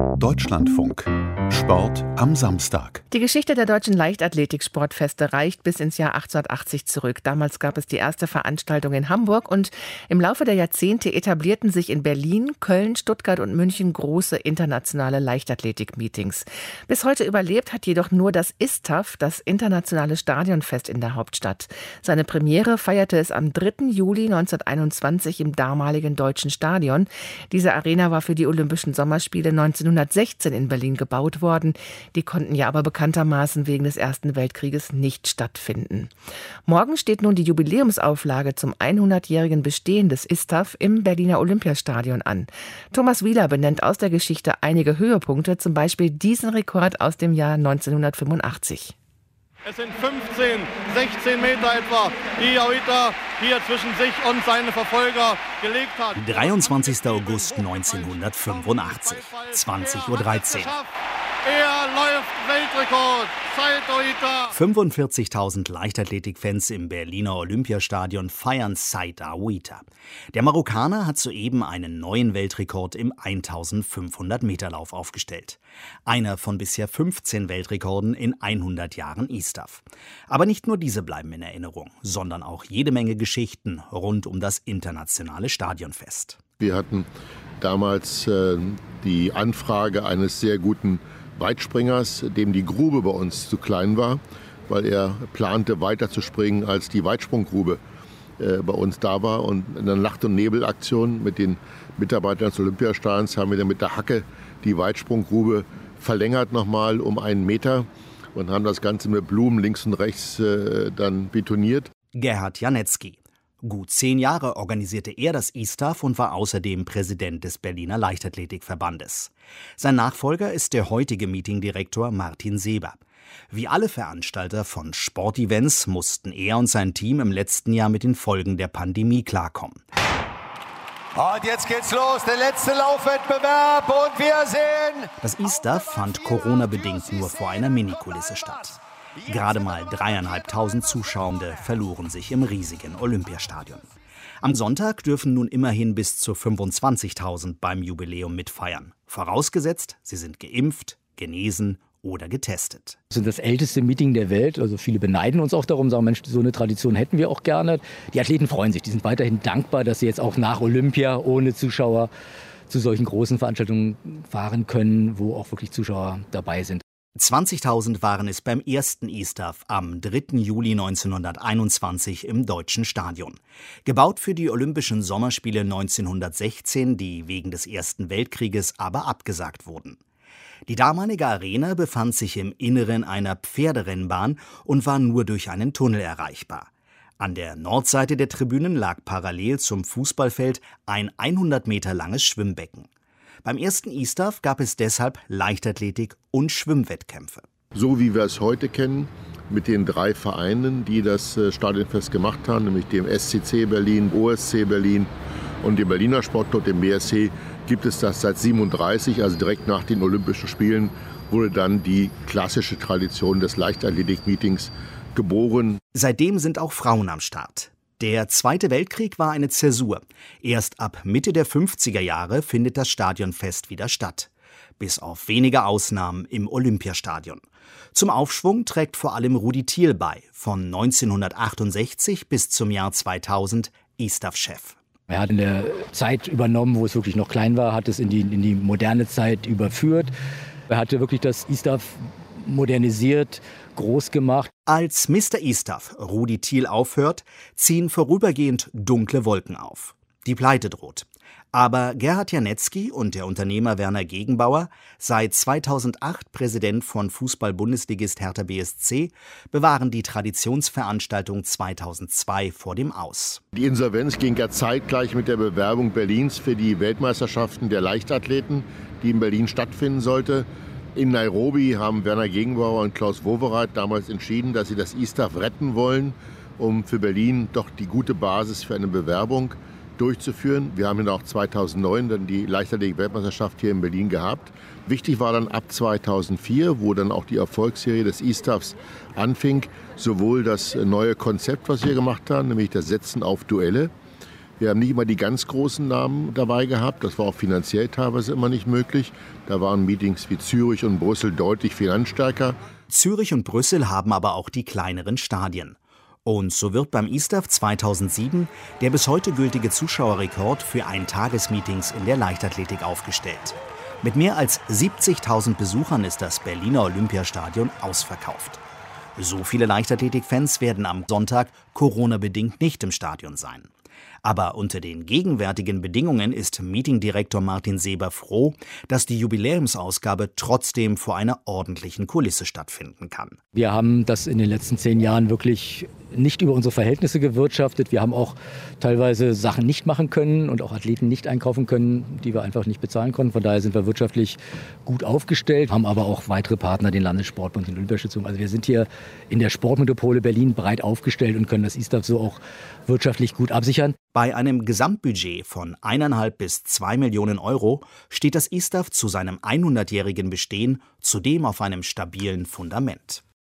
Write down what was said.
you Deutschlandfunk. Sport am Samstag. Die Geschichte der deutschen Leichtathletik-Sportfeste reicht bis ins Jahr 1880 zurück. Damals gab es die erste Veranstaltung in Hamburg und im Laufe der Jahrzehnte etablierten sich in Berlin, Köln, Stuttgart und München große internationale Leichtathletik-Meetings. Bis heute überlebt hat jedoch nur das ISTAF, das internationale Stadionfest in der Hauptstadt. Seine Premiere feierte es am 3. Juli 1921 im damaligen Deutschen Stadion. Diese Arena war für die Olympischen Sommerspiele 1916 in Berlin gebaut worden. Die konnten ja aber bekanntermaßen wegen des Ersten Weltkrieges nicht stattfinden. Morgen steht nun die Jubiläumsauflage zum 100-jährigen Bestehen des ISTAF im Berliner Olympiastadion an. Thomas Wieler benennt aus der Geschichte einige Höhepunkte, zum Beispiel diesen Rekord aus dem Jahr 1985. Es sind 15, 16 Meter etwa, die Aoita hier zwischen sich und seine Verfolger gelegt hat. 23. August 1985, 20.13 Uhr. Er läuft Weltrekord. Zeit 45.000 Leichtathletikfans im Berliner Olympiastadion feiern Zeit Aouita. Der Marokkaner hat soeben einen neuen Weltrekord im 1500 Meter Lauf aufgestellt. Einer von bisher 15 Weltrekorden in 100 Jahren ISTAF. Aber nicht nur diese bleiben in Erinnerung, sondern auch jede Menge Geschichten rund um das internationale Stadionfest. Wir hatten damals äh, die Anfrage eines sehr guten Weitspringers, dem die Grube bei uns zu klein war, weil er plante weiter zu springen, als die Weitsprunggrube äh, bei uns da war. Und in einer Nacht- und Nebelaktion mit den Mitarbeitern des Olympiastadions haben wir dann mit der Hacke die Weitsprunggrube verlängert nochmal um einen Meter und haben das Ganze mit Blumen links und rechts äh, dann betoniert. Gerhard Janetzky. Gut zehn Jahre organisierte er das ISTAF und war außerdem Präsident des Berliner Leichtathletikverbandes. Sein Nachfolger ist der heutige Meetingdirektor Martin Seber. Wie alle Veranstalter von Sportevents mussten er und sein Team im letzten Jahr mit den Folgen der Pandemie klarkommen. Und jetzt geht's los, der letzte Laufwettbewerb und wir sehen. Das ISTAF fand Corona-bedingt nur vor einer Minikulisse statt. Gerade mal dreieinhalbtausend Zuschauende verloren sich im riesigen Olympiastadion. Am Sonntag dürfen nun immerhin bis zu 25.000 beim Jubiläum mitfeiern. Vorausgesetzt, sie sind geimpft, genesen oder getestet. Wir sind das älteste Meeting der Welt. Also viele beneiden uns auch darum, sagen, Mensch, so eine Tradition hätten wir auch gerne. Die Athleten freuen sich, die sind weiterhin dankbar, dass sie jetzt auch nach Olympia ohne Zuschauer zu solchen großen Veranstaltungen fahren können, wo auch wirklich Zuschauer dabei sind. 20.000 waren es beim ersten ISTAF am 3. Juli 1921 im Deutschen Stadion. Gebaut für die Olympischen Sommerspiele 1916, die wegen des Ersten Weltkrieges aber abgesagt wurden. Die damalige Arena befand sich im Inneren einer Pferderennbahn und war nur durch einen Tunnel erreichbar. An der Nordseite der Tribünen lag parallel zum Fußballfeld ein 100 Meter langes Schwimmbecken. Beim ersten ISTAF gab es deshalb Leichtathletik und Schwimmwettkämpfe. So wie wir es heute kennen, mit den drei Vereinen, die das äh, Stadionfest gemacht haben, nämlich dem SCC Berlin, OSC Berlin und dem Berliner Sportclub, dem BSC, gibt es das seit 37, also direkt nach den Olympischen Spielen, wurde dann die klassische Tradition des Leichtathletik-Meetings geboren. Seitdem sind auch Frauen am Start. Der Zweite Weltkrieg war eine Zäsur. Erst ab Mitte der 50er Jahre findet das Stadionfest wieder statt. Bis auf wenige Ausnahmen im Olympiastadion. Zum Aufschwung trägt vor allem Rudi Thiel bei, von 1968 bis zum Jahr 2000 ISTAF-Chef. Er hat in der Zeit übernommen, wo es wirklich noch klein war, hat es in die, in die moderne Zeit überführt. Er hatte wirklich das ISTAF modernisiert, groß gemacht. Als Mr. Eastuff Rudi Thiel aufhört, ziehen vorübergehend dunkle Wolken auf. Die Pleite droht. Aber Gerhard Janetzky und der Unternehmer Werner Gegenbauer, seit 2008 Präsident von Fußball-Bundesligist Hertha BSC, bewahren die Traditionsveranstaltung 2002 vor dem Aus. Die Insolvenz ging ja zeitgleich mit der Bewerbung Berlins für die Weltmeisterschaften der Leichtathleten, die in Berlin stattfinden sollte. In Nairobi haben Werner Gegenbauer und Klaus Wowereit damals entschieden, dass sie das ISTAF retten wollen, um für Berlin doch die gute Basis für eine Bewerbung durchzuführen. Wir haben dann auch 2009 dann die Leichtathletik-Weltmeisterschaft hier in Berlin gehabt. Wichtig war dann ab 2004, wo dann auch die Erfolgsserie des ISTAFs anfing, sowohl das neue Konzept, was wir gemacht haben, nämlich das Setzen auf Duelle, Wir haben nicht immer die ganz großen Namen dabei gehabt. Das war auch finanziell teilweise immer nicht möglich. Da waren Meetings wie Zürich und Brüssel deutlich finanzstärker. Zürich und Brüssel haben aber auch die kleineren Stadien. Und so wird beim ISTAF 2007 der bis heute gültige Zuschauerrekord für Eintagesmeetings in der Leichtathletik aufgestellt. Mit mehr als 70.000 Besuchern ist das Berliner Olympiastadion ausverkauft. So viele Leichtathletikfans werden am Sonntag Corona-bedingt nicht im Stadion sein. Aber unter den gegenwärtigen Bedingungen ist Meetingdirektor Martin Seber froh, dass die Jubiläumsausgabe trotzdem vor einer ordentlichen Kulisse stattfinden kann. Wir haben das in den letzten zehn Jahren wirklich nicht über unsere Verhältnisse gewirtschaftet. Wir haben auch teilweise Sachen nicht machen können und auch Athleten nicht einkaufen können, die wir einfach nicht bezahlen konnten. Von daher sind wir wirtschaftlich gut aufgestellt, haben aber auch weitere Partner, den Landessportbund, den Olympiastiftung. Also wir sind hier in der Sportmetropole Berlin breit aufgestellt und können das ISTAF so auch wirtschaftlich gut absichern. Bei einem Gesamtbudget von eineinhalb bis zwei Millionen Euro steht das ISTAF zu seinem 100-jährigen Bestehen zudem auf einem stabilen Fundament.